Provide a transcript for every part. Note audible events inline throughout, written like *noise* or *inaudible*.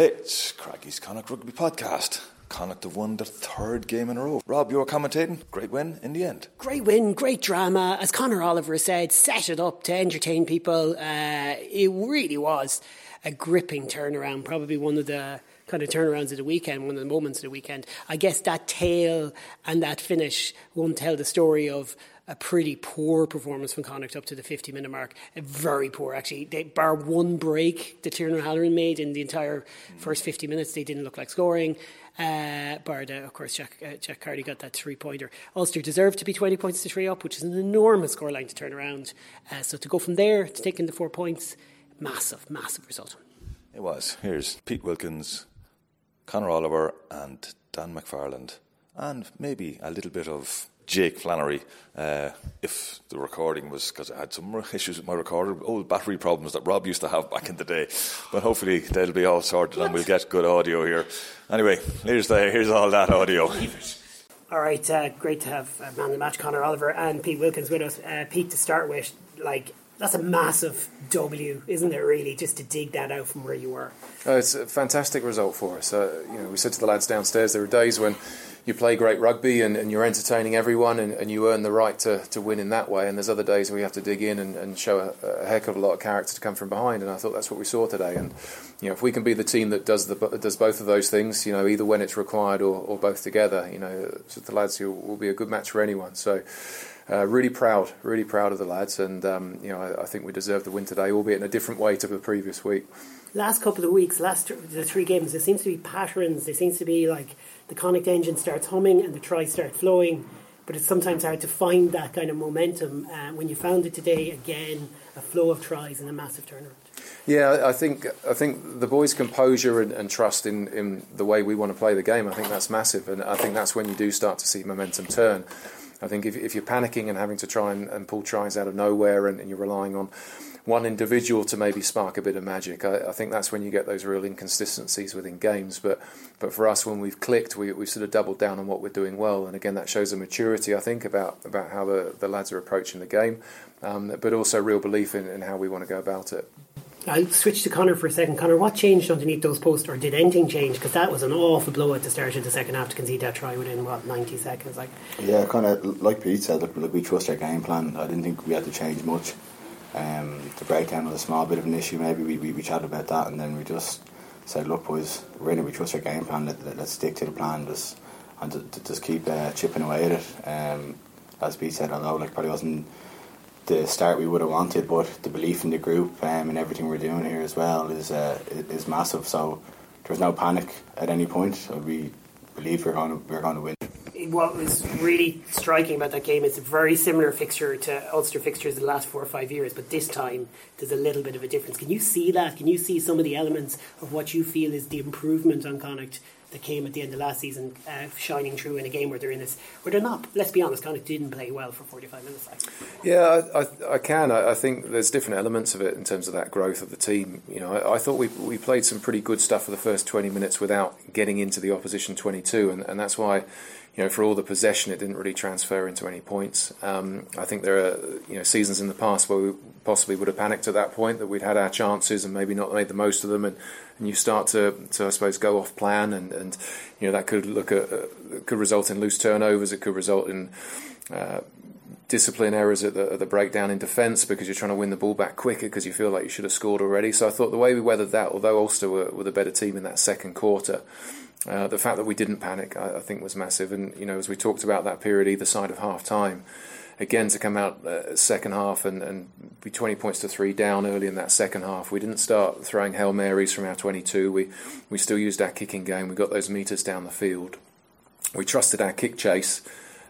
It's Craggy's Connacht Rugby Podcast. Connacht have won their third game in a row. Rob, you were commentating. Great win in the end. Great win, great drama. As Conor Oliver said, set it up to entertain people. Uh, it really was a gripping turnaround. Probably one of the kind of turnarounds of the weekend, one of the moments of the weekend. I guess that tale and that finish won't tell the story of a pretty poor performance from Connacht up to the 50 minute mark. Very poor, actually. They, bar one break that Tiernan O'Halloran made in the entire first 50 minutes, they didn't look like scoring. Uh, of course, Jack, uh, Jack got that three pointer. Ulster deserved to be 20 points to three up, which is an enormous scoreline to turn around. Uh, so to go from there to taking the four points, massive, massive result. It was. Here's Pete Wilkins, Conor Oliver, and Dan McFarland, and maybe a little bit of Jake Flannery. Uh, if the recording was because I had some issues with my recorder, old battery problems that Rob used to have back in the day. But hopefully they'll be all sorted and we'll get good audio here. Anyway, here's the here's all that audio. All right, uh, great to have uh, man of the match Conor Oliver and Pete Wilkins with us. Uh, Pete, to start with, like that's a massive W, isn't it? Really, just to dig that out from where you were. Oh, it's a fantastic result for us. Uh, you know, we said to the lads downstairs, there were days when you play great rugby and, and you're entertaining everyone and, and, you earn the right to, to win in that way. And there's other days where you have to dig in and, and show a, a, heck of a lot of character to come from behind. And I thought that's what we saw today. And you know, if we can be the team that does the does both of those things, you know, either when it's required or, or both together, you know, the lads will be a good match for anyone. So. Uh, really proud, really proud of the lads, and um, you know I, I, think we deserve the win today, albeit in a different way to the previous week. Last couple of weeks, last the three games, there seems to be patterns. There seems to be like the Connacht engine starts humming and the tries start flowing. But it's sometimes hard to find that kind of momentum. Uh, when you found it today, again, a flow of tries and a massive turnaround. Yeah, I think I think the boys' composure and, and, trust in, in the way we want to play the game. I think that's massive, and I think that's when you do start to see momentum turn. I think if, if you're panicking and having to try and, and pull tries out of nowhere, and, and, you're relying on one individual to maybe spark a bit of magic. I, I, think that's when you get those real inconsistencies within games. But but for us, when we've clicked, we we sort of doubled down on what we're doing well, and again that shows a maturity I think about about how the, the lads are approaching the game, um, but also real belief in, in how we want to go about it. I'll switch to Conor for a second. Conor, what changed underneath those posts, or did anything change? Because that was an awful blow at the start of the second half to concede that try within what ninety seconds. Like, yeah, kind of like Pete said. Look, look, we trust our game plan. I didn't think we had to change much. Um, the breakdown was a small bit of an issue. Maybe we, we, we chatted about that, and then we just said, "Look, boys, we're in it. We trust our game plan. Let, let, us stick to the plan. Just and to, just keep uh, chipping away at it." Um, as Pete said, know like probably wasn't the start we would have wanted, but the belief in the group um, and everything we're doing here as well is uh, is massive. So there's no panic at any point. We believe we're going to we're going to win what was really striking about that game is a very similar fixture to Ulster fixtures in the last four or five years, but this time there's a little bit of a difference. Can you see that? Can you see some of the elements of what you feel is the improvement on Connacht that came at the end of last season uh, shining through in a game where they're in this, where they're not, let's be honest, Connacht didn't play well for 45 minutes. Yeah, I, I, I can. I, I, think there's different elements of it in terms of that growth of the team. You know, I, I, thought we, we played some pretty good stuff for the first 20 minutes without getting into the opposition 22, and, and that's why you know, for all the possession, it didn't really transfer into any points. Um, I think there are, you know, seasons in the past where we possibly would have panicked at that point that we'd had our chances and maybe not made the most of them, and, and you start to, to I suppose, go off plan, and, and you know that could look at, uh, could result in loose turnovers. It could result in uh, discipline errors at the, at the breakdown in defence because you're trying to win the ball back quicker because you feel like you should have scored already. So I thought the way we weathered that, although Ulster were, were the better team in that second quarter. Uh, the fact that we didn't panic, I, I, think, was massive. And you know, as we talked about that period either side of half time, again to come out uh, second half and, and be 20 points to three down early in that second half. We didn't start throwing hail marys from our 22. We we still used our kicking game. We got those meters down the field. We trusted our kick chase.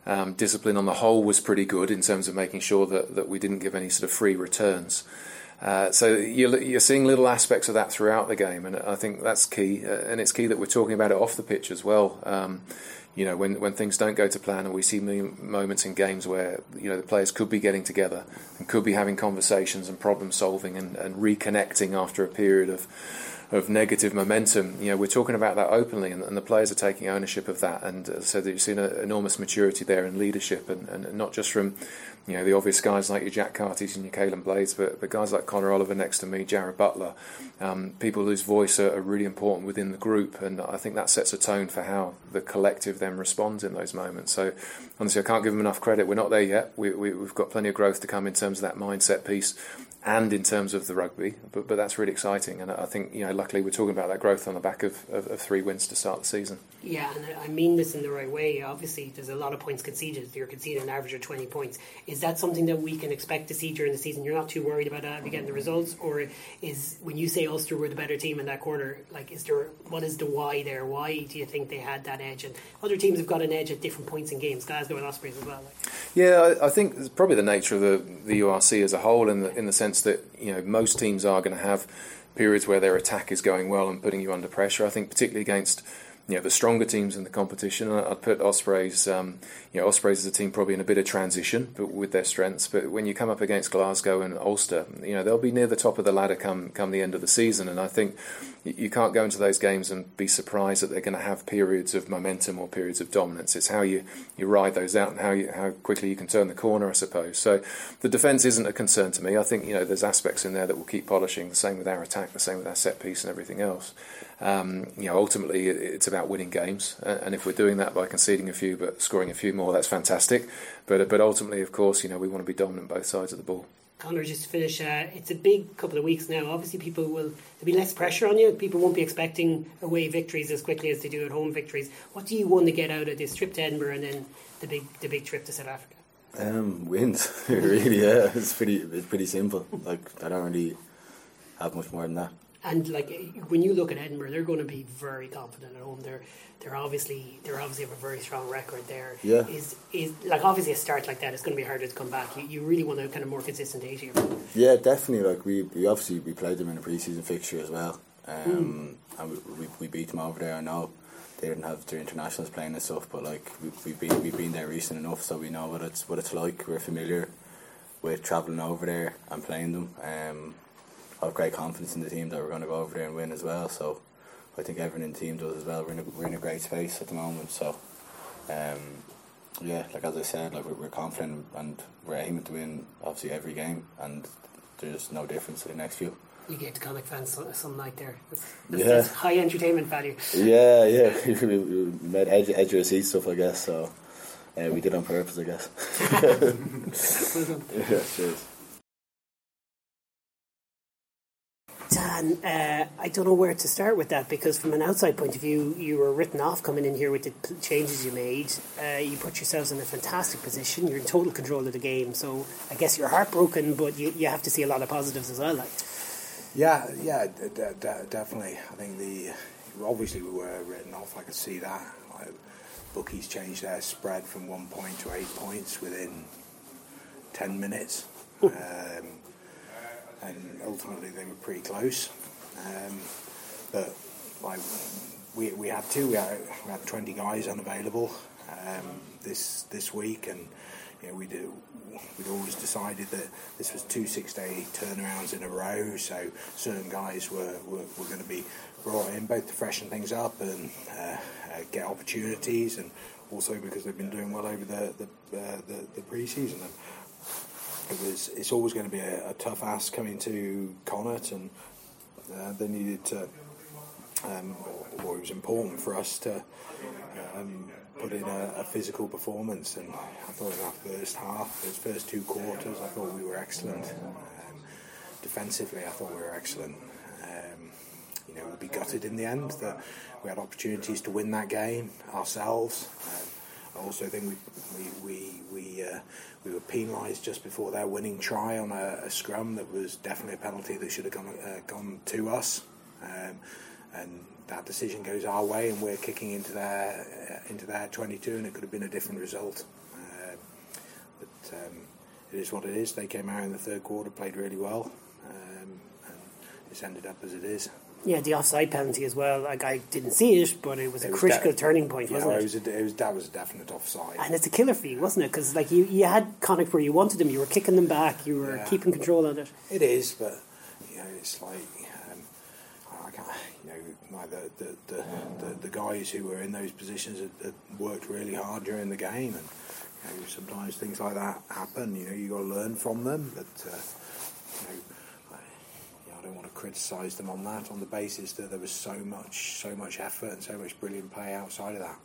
Um, discipline on the whole was pretty good in terms of making sure that, that we didn't give any sort of free returns. Uh, so you're, you're, seeing little aspects of that throughout the game, and I think that's key. Uh, and it's key that we're talking about it off the pitch as well. Um, you know, when, when things don't go to plan and we see moments in games where, you know, the players could be getting together and could be having conversations and problem solving and, and reconnecting after a period of, of negative momentum. You know, we're talking about that openly, and, and the players are taking ownership of that. And uh, so that you've seen an enormous maturity there in leadership, and, and, not just from you know the obvious guys like your Jack Cartys and your Caolin Blades, but, but guys like Conor Oliver next to me, Jarrad Butler, um, people whose voice are, are, really important within the group, and I think that sets a tone for how the collective then responds in those moments. So honestly, I can't give them enough credit. We're not there yet. We, we, we've got plenty of growth to come in terms of that mindset piece and in terms of the rugby. But, but that's really exciting, and I think you know, luckily, we're talking about that growth on the back of, of, of, three wins to start the season. Yeah, and I mean this in the right way. Obviously, there's a lot of points conceded. You're conceding an average of 20 points. Is that something that we can expect to see during the season? You're not too worried about that getting the results, or is when you say Ulster were the better team in that quarter, like is there what is the why there? Why do you think they had that edge? And other teams have got an edge at different points in games. Glasgow and Ospreys as well. Like. Yeah, I, I think it's probably the nature of the, the URC as a whole, in the in the sense that you know most teams are going to have periods where their attack is going well and putting you under pressure. I think particularly against you know the stronger teams in the competition. I'd put Ospreys, um, you know, Ospreys as a team probably in a bit of transition, but with their strengths. But when you come up against Glasgow and Ulster, you know they'll be near the top of the ladder come come the end of the season. And I think you can't go into those games and be surprised that they're going to have periods of momentum or periods of dominance. It's how you, you ride those out and how you, how quickly you can turn the corner, I suppose. So the defence isn't a concern to me. I think you know there's aspects in there that will keep polishing. The same with our attack, the same with our set piece and everything else. Um, you know, ultimately it's about winning games, and if we're doing that by conceding a few but scoring a few more, that's fantastic. But but ultimately, of course, you know, we want to be dominant both sides of the ball. Conor, just finish, uh, it's a big couple of weeks now. Obviously, people will there'll be less pressure on you. People won't be expecting away victories as quickly as they do at home victories. What do you want to get out of this trip to Edinburgh and then the big the big trip to South Africa? Um, wins, *laughs* really. Yeah, it's pretty it's pretty simple. Like I don't really have much more than that. And like when you look at Edinburgh, they're going to be very confident at home. They're they're obviously they're obviously have a very strong record there. Yeah. Is is like obviously a start like that is going to be harder to come back. You, you really want a kind of more consistent eighty. Yeah, definitely. Like we, we obviously we played them in a preseason fixture as well, um, mm. and we, we, we beat them over there. I know they didn't have their internationals playing and stuff, but like we, we've been we've been there recent enough, so we know what it's what it's like. We're familiar with travelling over there and playing them. Um, have great confidence in the team that we're going to go over there and win as well. So I think everyone in the team does as well. We're in a, we're in a great space at the moment. So um, yeah, like as I said, like we're, we're, confident and we're aiming to win obviously every game, and there's no difference in the next few. You get to Connacht fans some, some night there. That's, that's, yeah. That's high entertainment value. Yeah, yeah. *laughs* we, we made edge, edge of seat stuff, I guess. So uh, we did on purpose, I guess. *laughs* well. *laughs* Yeah, cheers. Dan, uh, I don't know where to start with that because, from an outside point of view, you were written off coming in here with the changes you made. Uh, you put yourselves in a fantastic position. You're in total control of the game. So I guess you're heartbroken, but you, you have to see a lot of positives as well. Like, yeah, yeah, d- d- definitely. I think the obviously we were written off. I could see that. Like, bookies changed their spread from one point to eight points within ten minutes. um, and ultimately they were pretty close. Um, but like we we had two, we had, we had twenty guys unavailable um, this this week, and you know we do we'd always decided that this was two six day turnarounds in a row, so certain guys were were, were going to be brought in both to freshen things up and uh, uh, get opportunities, and also because they've been doing well over the the, uh, the, the pre-season. And, it was it's always going to be a, a tough ask coming to Connacht, and uh, they needed to, um, or, or, it was important for us to um, put in a, a, physical performance. And I thought in our first half, those first two quarters, I thought we were excellent. Um, defensively, I thought we were excellent. Um, you know, we'll be gutted in the end that we had opportunities to win that game ourselves. Um, I also think we we we we, uh, we were penalised just before their winning try on a, a, scrum that was definitely a penalty that should have gone uh, gone to us, um, and that decision goes our way, and we're kicking into their uh, into their 22, and it could have been a different result. Uh, but um, it is what it is. They came out in the third quarter, played really well, um, and it's ended up as it is. Yeah, the offside penalty as well. Like I didn't see it, but it was a It was critical de- turning point, Yeah, wasn't it it? was, a, it was that was a definite offside. And it's a killer for you, wasn't it? Because like you, you had Connacht where you wanted them, you were kicking them back, you were Yeah. keeping control of it. It is, but you know, it's like um, I can't, you know, like the the, the, the the guys who were in those positions had, had worked really hard during the game, and you know, sometimes things like that happen. You know, you got to learn from them, but uh, you know. I, you know, I don't want to criticise them on that, on the basis that there was so much, so much effort and so much brilliant play outside of that.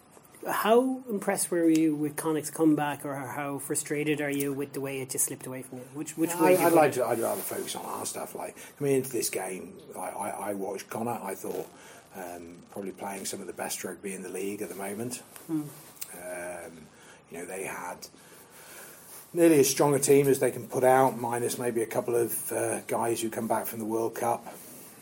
How impressed were you with Connacht's comeback, or how frustrated are you with the way it just slipped away from you? Which which way? I, you I'd like to. I'd rather focus on our stuff. Like coming into this game, I, I, I watched Connor. I thought um, probably playing some of the best rugby in the league at the moment. Um, you know, they had nearly as strong a team as they can put out, minus maybe a couple of uh, guys who come back from the World Cup.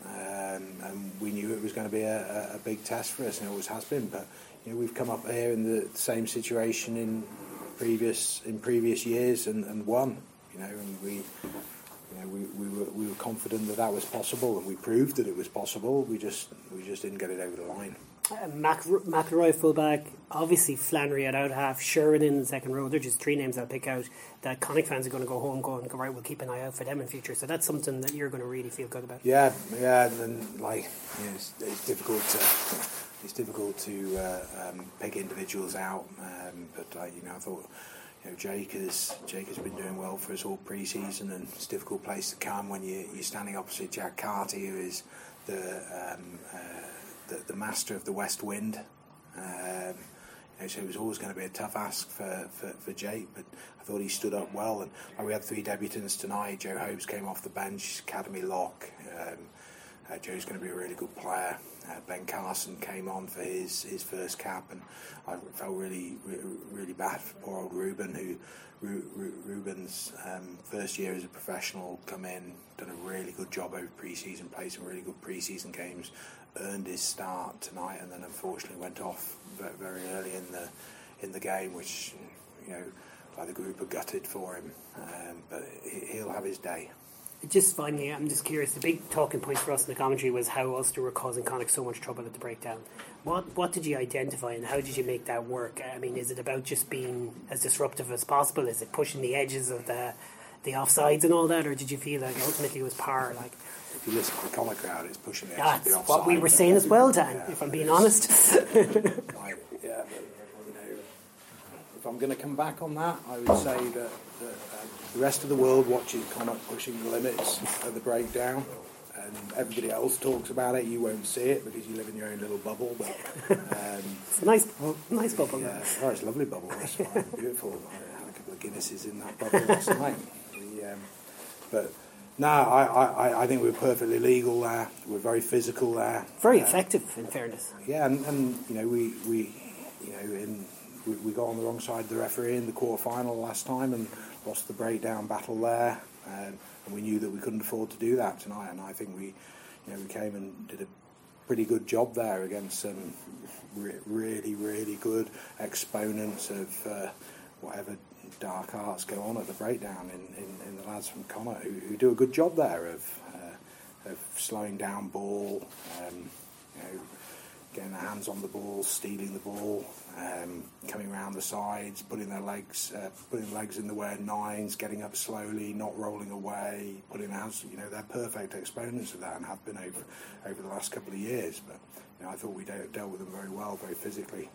Um, and we knew it was going to be a, a, big test for us, and it always has been. But you know, we've come up here in the same situation in previous in previous years and, and won. You know, and we. You know, we, we were we were confident that that was possible, and we proved that it was possible. We just we just didn't get it over the line. Mac, McIlroy fullback, obviously Flannery at out half, Sherwin in the second row. They're just three names I'll pick out that Connacht fans are going to go home going, go, right, we'll keep an eye out for them in future. So that's something that you're going to really feel good about. Yeah, yeah, and then like you know, it's, it's difficult to it's difficult to uh, um, pick individuals out, um, but you know I thought you know Jake has Jake has been doing well for us all pre-season, and it's a difficult place to come when you you're standing opposite Jack Carty, who is the um, uh, the, the master of the West Wind. Um, you know, so it was always going to be a tough ask for, for, for Jake, but I thought he stood up well. And we had three debutants tonight. Joe Hopes came off the bench, Academy lock. Um, uh, Joe's going to be a really good player. Uh, ben Carson came on for his, his first cap, and I felt really really bad for poor old Ruben, who Ru- Ru- Ruben's um, first year as a professional come in, done a really good job over pre-season, played some really good pre-season games, earned his start tonight, and then unfortunately went off very early in the in the game, which you know like the group are gutted for him, um, but he'll have his day. Just finally, I'm just curious. The big talking point for us in the commentary was how Ulster were causing Connacht so much trouble at the breakdown. What what did you identify and how did you make that work? I mean, is it about just being as disruptive as possible? Is it pushing the edges of the the offsides and all that, or did you feel like ultimately it was par? Like If you listen to the Connacht crowd, it's pushing the edge of that's the what we were saying as well, Dan. If I'm being honest. *laughs* Like, yeah, but you know, if I'm going to come back on that, I would say that, that um, the rest of the world watches Connacht pushing the limits of the breakdown, and everybody else talks about it. You won't see it because you live in your own little bubble. But um, *laughs* It's a nice, nice bubble. yeah, oh, it's a lovely bubble. That's fine, beautiful. I had a couple of Guinnesses in that bubble last *laughs* night. The, um, but no, I, I, I think we're perfectly legal there. We're very physical there. Very Uh, effective, in fairness. yeah, and, and you know we, we you know in we, we got on the wrong side of the referee in the quarter final last time and lost the breakdown battle there, um, and we knew that we couldn't afford to do that tonight. And I think we you know we came and did a pretty good job there against some re- really really good exponents of uh, whatever dark arts go on at the breakdown in, in, in the lads from Connacht who, who do a good job there of uh, of slowing down ball. Um, you know, getting their hands on the ball, stealing the ball, um, coming around the sides, putting their legs, uh, putting legs in the way nines, getting up slowly, not rolling away, putting their hands. You know, they're perfect exponents of that and have been over over the last couple of years. But you know, I thought we dealt, with them very well, very physically.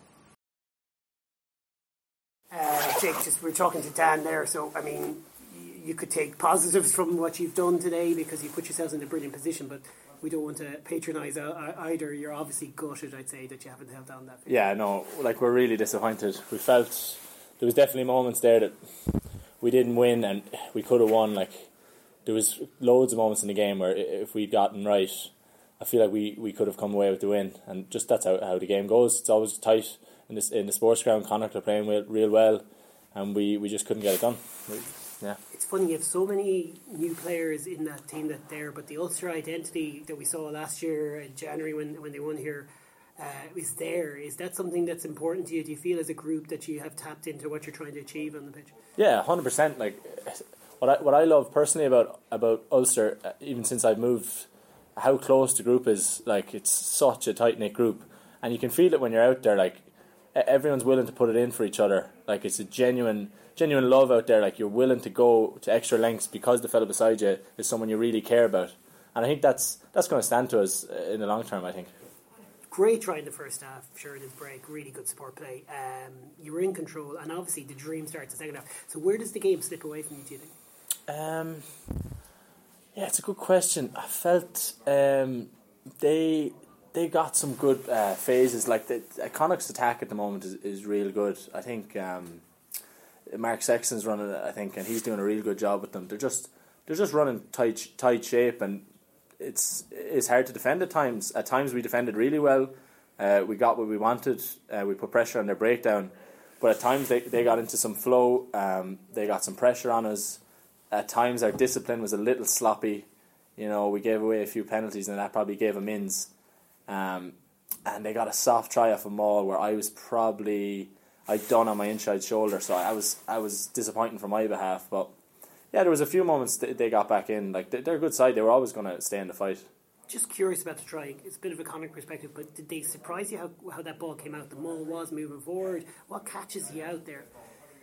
Uh, Jake, just we're talking to Dan there, so I mean, you could take positives from what you've done today because you put yourselves in a brilliant position, but we don't want to patronise either. You're obviously gutted, I'd say, that you haven't held on that. Yeah, no, like we're really disappointed. We felt there was definitely moments there that we didn't win and we could have won. Like there was loads of moments in the game where if we'd gotten right, I feel like we, we could have come away with the win. And just that's how, how the game goes. It's always tight in this in the sports ground. Connacht are playing real, real well, and we, we just couldn't get it done. Yeah. It's funny, you have so many new players in that team that there, but the Ulster identity that we saw last year in January when, when they won here uh, is there. Is that something that's important to you? Do you feel as a group that you have tapped into what you're trying to achieve on the pitch? Yeah, hundred percent. Like what I what I love personally about about Ulster, uh, even since I've moved how close the group is. Like it's such a tight knit group, and you can feel it when you're out there. Like everyone's willing to put it in for each other. Like it's a genuine, genuine love out there. Like you're willing to go to extra lengths because the fellow beside you is someone you really care about. And I think that's that's going to stand to us in the long term. I think. Great try in the first half, Sure, Sheridan's break, really good support play. Um, you were in control, and obviously the dream starts the second half. So where does the game slip away from you? Do you think? Um, yeah, it's a good question. I felt um, they they got some good uh, phases. Like the Connacht's attack at the moment is, is real good. I think um, Mark Sexton's running it. I think, and he's doing a real good job with them. They're just they're just running tight tight shape, and it's it's hard to defend at times. At times we defended really well. Uh, we got what we wanted. Uh, we put pressure on their breakdown, but at times they, they got into some flow. Um, they got some pressure on us. At times our discipline was a little sloppy. You know, we gave away a few penalties, and that probably gave them ins. Um, and they got a soft try off a maul where I was probably I'd done on my inside shoulder, so I was I was disappointing for my behalf. But yeah, there was a few moments that they got back in. Like they're a good side; they were always going to stay in the fight. Just curious about the try. It's a bit of a Connacht perspective, but did they surprise you how, how that ball came out? The maul was moving forward. What catches you out there?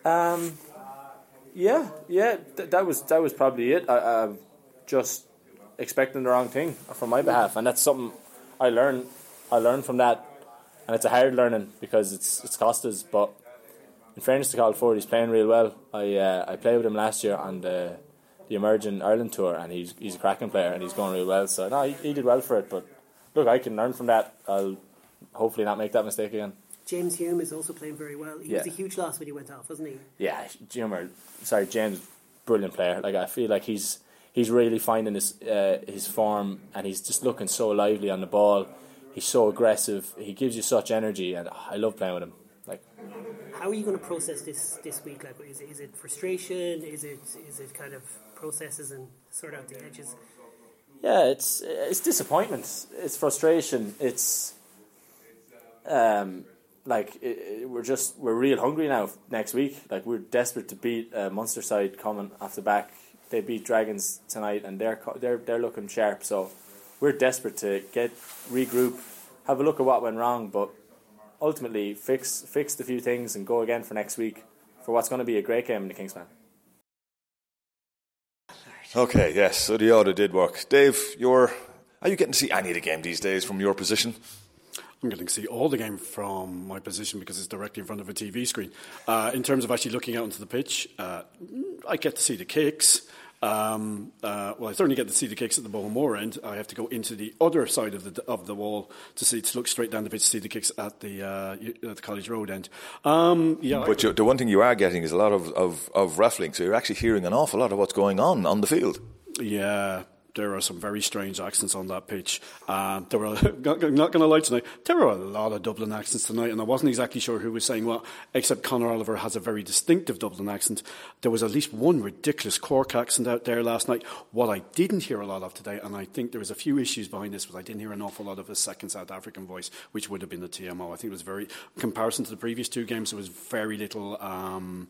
Um, yeah, yeah, th- that was that was probably it. I, I'm just expecting the wrong thing from my behalf, and that's something I learned. I learned from that, and it's a hard learning because it's it's cost us. But in fairness to Cathal Forde, he's playing real well. I uh, I played with him last year on the the Emerging Ireland tour, and he's he's a cracking player and he's going really well. So no, he, he did well for it. But look, I can learn from that. I'll hopefully not make that mistake again. James Hume is also playing very well. He Yeah. was a huge loss when he went off, wasn't he? Yeah, or sorry, James, brilliant player. Like I feel like he's he's really finding his uh, his form, and he's just looking so lively on the ball. He's so aggressive. He gives you such energy, and I love playing with him. Like How are you going to process this this week? Like, is it, is it frustration? Is it is it kind of processes and sort out the edges? yeah, it's it's disappointment. It's frustration. It's um like it, it- we're just we're real hungry now next week. Like we're desperate to beat uh, Munster side coming off the back. They beat Dragons tonight, and they're they're they're looking sharp. So we're desperate to get regroup, have a look at what went wrong, but ultimately fix fix the few things and go again for next week for what's going to be a great game in the Kingspan. Okay, yes, so the order did work. Dave, you're, are you getting to see any of the game these days from your position? I'm getting to see all the game from my position because it's directly in front of a TV screen. Uh, in terms of actually looking out into the pitch, uh, I get to see the kicks. Um, uh, well, I certainly get to see the kicks at the Bohermore end. I have to go into the other side of the of the wall to see to look straight down the pitch to see the kicks at the uh, at the College Road end. Um, yeah, But you, the one thing you are getting is a lot of, of, of raffling, so you're actually hearing an awful lot of what's going on on the field. Yeah, there are some very strange accents on that pitch. Um, there were *laughs* not, not going to lie tonight. There were a lot of Dublin accents tonight, and I wasn't exactly sure who was saying what. Except Conor Oliver has a very distinctive Dublin accent. There was at least one ridiculous Cork accent out there last night. What I didn't hear a lot of today, and I think there was a few issues behind this, was I didn't hear an awful lot of a second South African voice, which would have been the TMO. I think it was very, in comparison to the previous two games, there was very little. Um,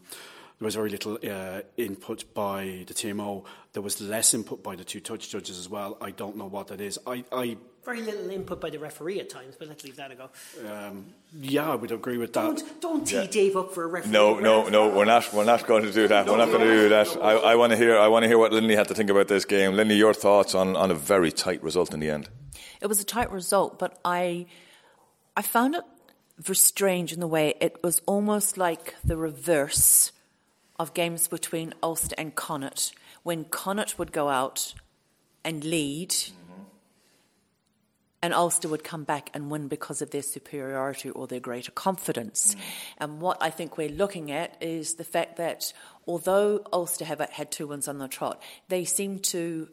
there was very little uh, input by the TMO. There was less input by the two touch judges as well. I don't know what that is. I, I Very little input by the referee at times, but let's leave that a go. um, yeah, I would agree with that. Don't don't tee Dave up for a referee. No, no, no, we're not. We're not going to do that. We're not going to do that. I, I want to hear. I want to hear what Linley had to think about this game. Linley, your thoughts on, on a very tight result in the end? It was a tight result, but I, I found it very strange in the way it was almost like the reverse of games between Ulster and Connacht, when Connacht would go out and lead, and Ulster would come back and win because of their superiority or their greater confidence. Mm-hmm. And what I think we're looking at is the fact that although Ulster have had two wins on the trot, they seem to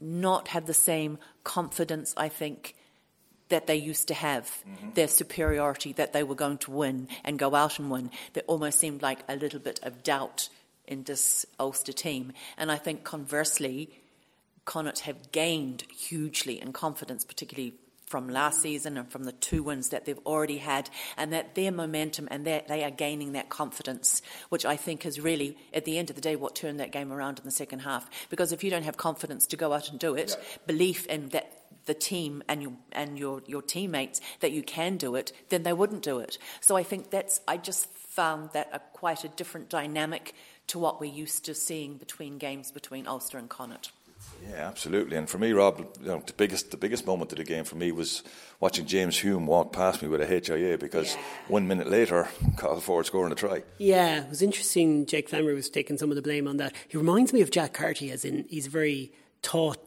not have the same confidence, I think, that they used to have, mm-hmm. their superiority, that they were going to win and go out and win. There almost seemed like a little bit of doubt in this Ulster team. And I think conversely, Connacht have gained hugely in confidence, particularly from last season and from the two wins that they've already had, and that their momentum and that they are gaining that confidence, which I think is really, at the end of the day, what turned that game around in the second half. Because if you don't have confidence to go out and do it, belief in that the team and your and your your teammates that you can do it, then they wouldn't do it. So I think that's I just found that a quite a different dynamic to what we're used to seeing between games between Ulster and Connacht. Yeah, absolutely. And for me, Rob, you know, the biggest the biggest moment of the game for me was watching James Hume walk past me with a HIA because yeah. one minute later, *laughs* Cathal Forde scoring a try. Yeah, it was interesting. Jake Flannery was taking some of the blame on that. He reminds me of Jack Carty, as in he's very taut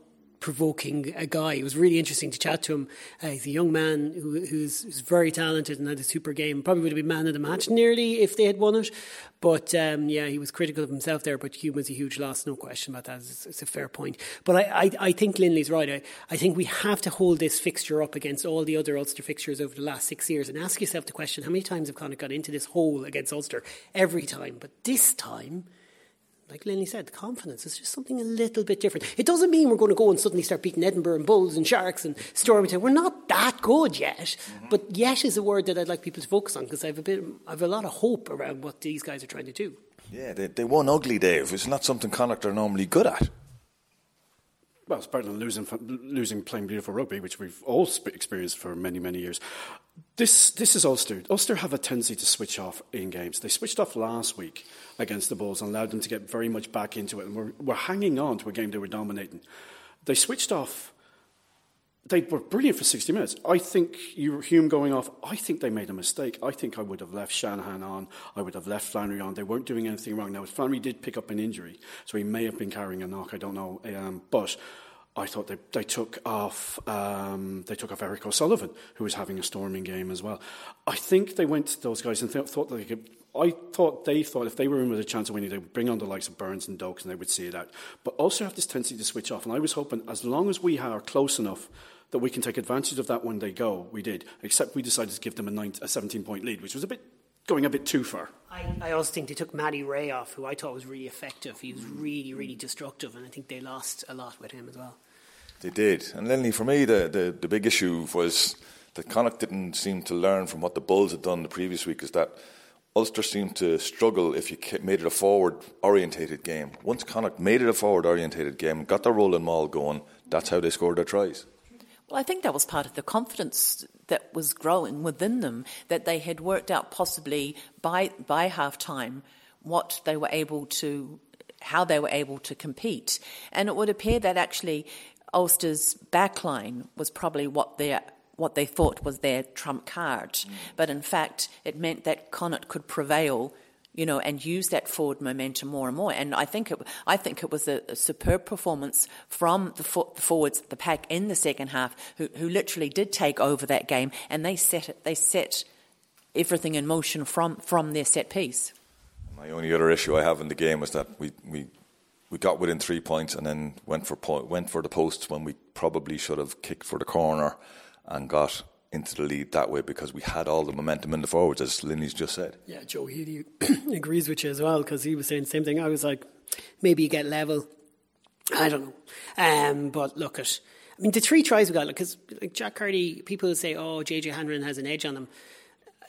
provoking a guy. It was really interesting to chat to him. Uh, he's a young man who, who's, who's, very talented and had a super game. Probably would have been man of the match nearly if they had won it. But um, yeah, he was critical of himself there. But Hume was a huge loss, no question about that. It's, it's a fair point. But I, I, I think Linley's right. I, I think we have to hold this fixture up against all the other Ulster fixtures over the last six years and ask yourself the question: How many times have Connacht got into this hole against Ulster? Every time, but this time like Linley said, confidence is just something a little bit different. It doesn't mean we're going to go and suddenly start beating Edinburgh and Bulls and Sharks and Stormington. We're not that good yet, mm-hmm. but yet is a word that I'd like people to focus on because I have a bit, I have a lot of hope around what these guys are trying to do. Yeah, they, they won ugly, Dave. It's not something Connacht are normally good at. Well, it's better than losing, losing playing beautiful rugby, which we've all experienced for many, many years. This, this is Ulster. Ulster have a tendency to switch off in games. They switched off last week against the Bulls and allowed them to get very much back into it. And we're, we're hanging on to a game they were dominating. They switched off. They were brilliant for 60 minutes. I think you, Hume going off, I think they made a mistake. I think I would have left Shanahan on. I would have left Flannery on. They weren't doing anything wrong. Now, Flannery did pick up an injury, so he may have been carrying a knock. I don't know. Um, but I thought they, they took off um, they took off Eric O'Sullivan, who was having a storming game as well. I think they went to those guys and th- thought they could. I thought they thought if they were in with a chance of winning, they would bring on the likes of Burns and Dokes and they would see it out. But also have this tendency to switch off. And I was hoping, as long as we are close enough that we can take advantage of that when they go, we did. Except we decided to give them a, nine, a 17 point lead, which was a bit going a bit too far. I, I also think they took Matty Rea off, who I thought was really effective. He was really, really destructive, and I think they lost a lot with him as well. They did. And Linley, for me, the, the, the big issue was that Connacht didn't seem to learn from what the Bulls had done the previous week, is that Ulster seemed to struggle if you made it a forward orientated game. Once Connacht made it a forward orientated game, got their rolling maul going, that's how they scored their tries. Well, I think that was part of the confidence that was growing within them that they had worked out possibly by by half time what they were able to how they were able to compete. And it would appear that actually Ulster's backline was probably what their what they thought was their trump card. Mm. But in fact, it meant that Connacht could prevail, you know, and use that forward momentum more and more. And I think it, I think it was a, a superb performance from the, for, the, forwards, the pack in the second half, who, who literally did take over that game, and they set it, they set everything in motion from from their set piece. My only other issue I have in the game was that we, we we got within three points and then went for po- went for the post when we probably should have kicked for the corner and got into the lead that way because we had all the momentum in the forwards, as Linley's just said. Yeah, Joe Healy *clears throat* agrees with you as well because he was saying the same thing. I was like, maybe you get level. I don't know. Um, but look at, I mean, the three tries we got, because like Jack Carty, people say, oh, JJ Hanrahan has an edge on them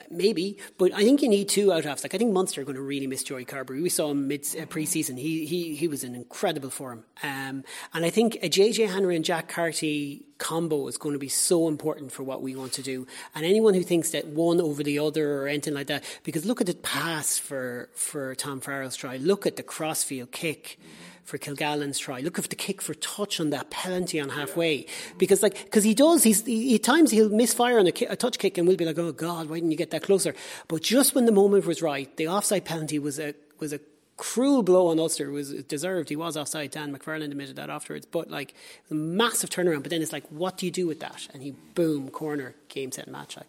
maybe, but I think you need two out halves. Like I think Munster are going to really miss Joey Carbery. We saw him mid uh, pre-season. He he he was in incredible form, um, and I think a JJ Hanrahan and Jack Carty combo is going to be so important for what we want to do. And anyone who thinks that one over the other or anything like that, because look at the pass for for Tom Farrell's try. Look at the crossfield kick. Mm-hmm for Kilgallen's try. Look at the kick for touch on that penalty on halfway. Because like, because he does, he's, he, at times he'll misfire on a, a, touch kick and we'll be like, oh God, why didn't you get that closer? But just when the moment was right, the offside penalty was a, was a cruel blow on Ulster was deserved. He was offside. Dan McFarland admitted that afterwards. But like a massive turnaround. But then it's like, what do you do with that? And he boom corner game set match. Like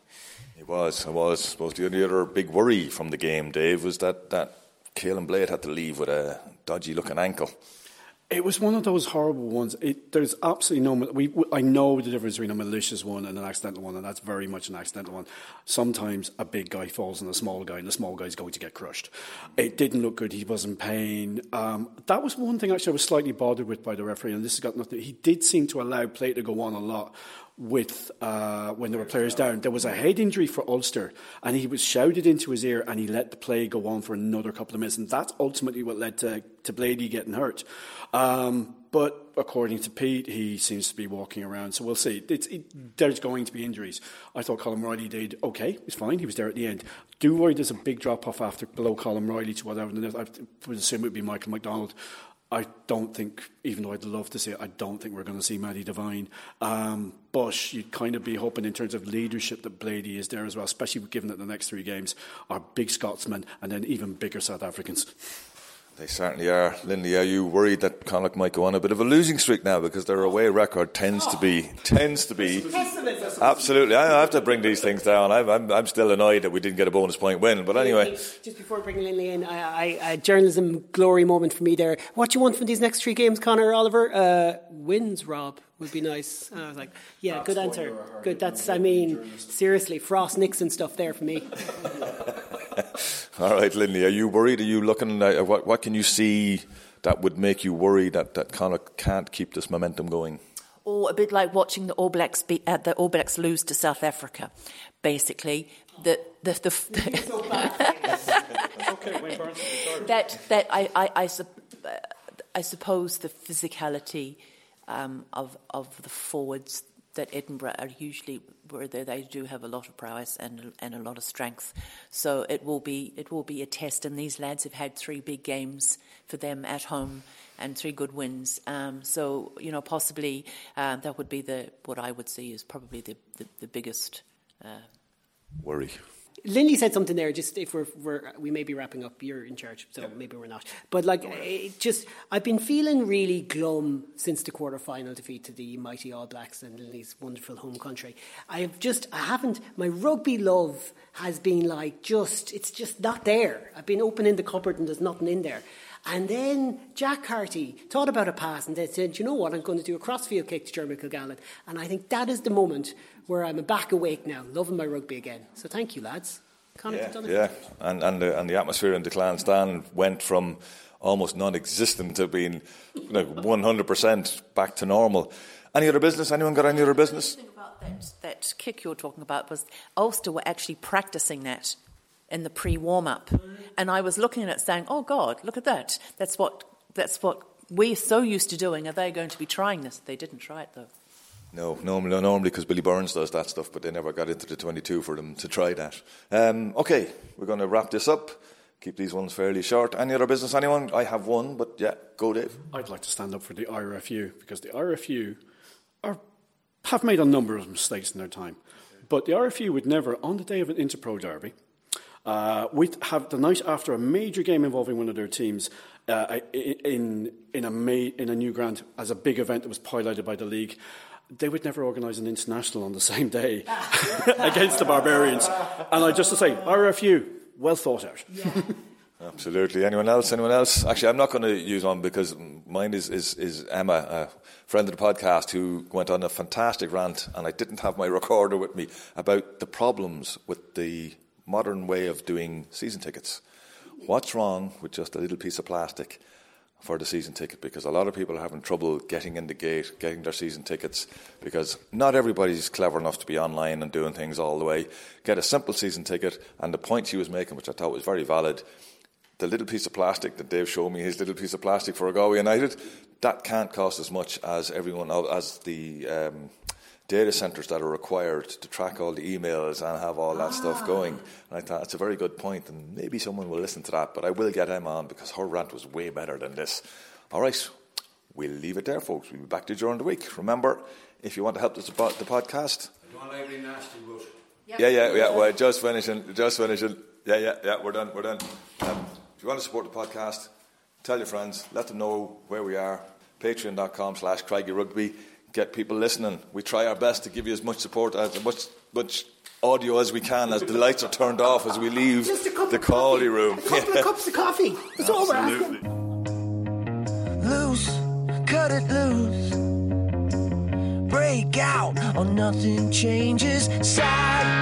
it was. It was. I suppose the only other big worry from the game, Dave, was that that Caolin Blade had to leave with a dodgy looking ankle. It was one of those horrible ones. It, there's absolutely no. We, I know the difference between a malicious one and an accidental one, and that's very much an accidental one. Sometimes a big guy falls on a small guy, and the small guy is going to get crushed. It didn't look good. He was in pain. Um, that was one thing actually I was slightly bothered with by the referee, and this has got nothing. He did seem to allow play to go on a lot with uh, when there were players down. There was a head injury for Ulster, and he was shouted into his ear, and he let the play go on for another couple of minutes, and that's ultimately what led to, to Blady getting hurt. Um, but according to Pete, he seems to be walking around, so we'll see. It, there's going to be injuries. I thought Colm Reilly did okay; he's fine. He was there at the end. Do worry there's a big drop off after below Colm Reilly to whatever. I would assume it would be Michael McDonald. I don't think, even though I'd love to see it, I don't think we're going to see Maddie Devine. Um, but you'd kind of be hoping in terms of leadership that Blady is there as well, especially given that the next three games are big Scotsmen and then even bigger South Africans. They certainly are. Linley, are you worried that Connacht might go on a bit of a losing streak now because their away record tends to be tends to be absolutely. I have to bring these things down. I'm, I'm, I'm still annoyed that we didn't get a bonus point win, but anyway. Just before bringing Linley in, I, I, a journalism glory moment for me there. What do you want from these next three games, Conor Oliver? Uh, wins, Rob would be nice. And I was like, yeah, that's good answer. Good. That's, I mean, seriously, Frost Nixon stuff there for me. *laughs* All right, Linley, are you worried? Are you looking at what, what can you see that would make you worry that, that Connacht can't keep this momentum going? Or a bit like watching the All Blacks be, uh, the All Blacks lose to South Africa, basically. The, the, the, *laughs* that that I I, I, I suppose the physicality um, of of the forwards that Edinburgh are usually where they, do have a lot of prowess and and a lot of strength. So it will be it will be a test. And these lads have had three big games for them at home and three good wins. Um, so you know possibly uh, that would be the what I would see is probably the the, the biggest uh, worry. Lindy said something there. Just if we're, we're we may be wrapping up, you're in charge, so maybe we're not. But like, just I've been feeling really glum since the quarter final defeat to the mighty All Blacks in Lindy's wonderful home country. I've just I haven't my rugby love has been like just it's just not there. I've been opening the cupboard and there's nothing in there. And then Jack Carty thought about a pass and then said, you know what, I'm going to do a crossfield kick to Jeremy Kilgallen. And I think that is the moment where I'm back awake now, loving my rugby again. So thank you, lads. yeah, yeah. And, and, the, and the atmosphere in the Clan stand went from almost non-existent to being like 100% back to normal. Any other business? Anyone got any other business? That, that kick you were talking about was Ulster were actually practicing that in the pre-warm up, and I was looking at it saying, "Oh God, look at that! That's what that's what we're so used to doing. Are they going to be trying this? They didn't try it though." No, normally, normally because Billy Burns does that stuff, but they never got into the 22 for them to try that. Um, okay, we're going to wrap this up. Keep these ones fairly short. Any other business, anyone? I have one, but yeah, go Dave. I'd like to stand up for the IRFU because the IRFU are, have made a number of mistakes in their time. But the RFU would never, on the day of an Interpro derby, uh, we'd have the night after a major game involving one of their teams uh, in, in, a May, in a new grant as a big event that was piloted by the league. They would never organise an international on the *laughs* same day *laughs* against the barbarians. And I just to say, IRFU, well thought out. Yeah. *laughs* Absolutely. Anyone else? Anyone else? Actually, I'm not going to use one because mine is, is, is Emma, a friend of the podcast, who went on a fantastic rant, and I didn't have my recorder with me about the problems with the modern way of doing season tickets. What's wrong with just a little piece of plastic for the season ticket? Because a lot of people are having trouble getting in the gate, getting their season tickets, because not everybody's clever enough to be online and doing things all the way. Get a simple season ticket, and the point she was making, which I thought was very valid, the little piece of plastic that Dave showed me, his little piece of plastic for Galway United, that can't cost as much as everyone as the um, data centers that are required to track all the emails and have all that ah. stuff going. And I thought that's a very good point, and maybe someone will listen to that. But I will get Emma on because her rant was way better than this. All right, we'll leave it there, folks. We'll be back to you during the week. Remember, if you want to help us about the podcast. Nasty, yeah, yeah, yeah. Well, just finishing, just finishing. Yeah, yeah, yeah. We're done. We're done. Um, if you want to support the podcast, tell your friends. Let them know where we are. Patreon.com/slash Craigie Rugby get people listening. We try our best to give you as much support, as much, much audio as we can as the lights are turned off as we leave the quality room. A couple of cups of coffee. That's all we're asking. Loose, cut it loose. Break out or nothing changes. Sad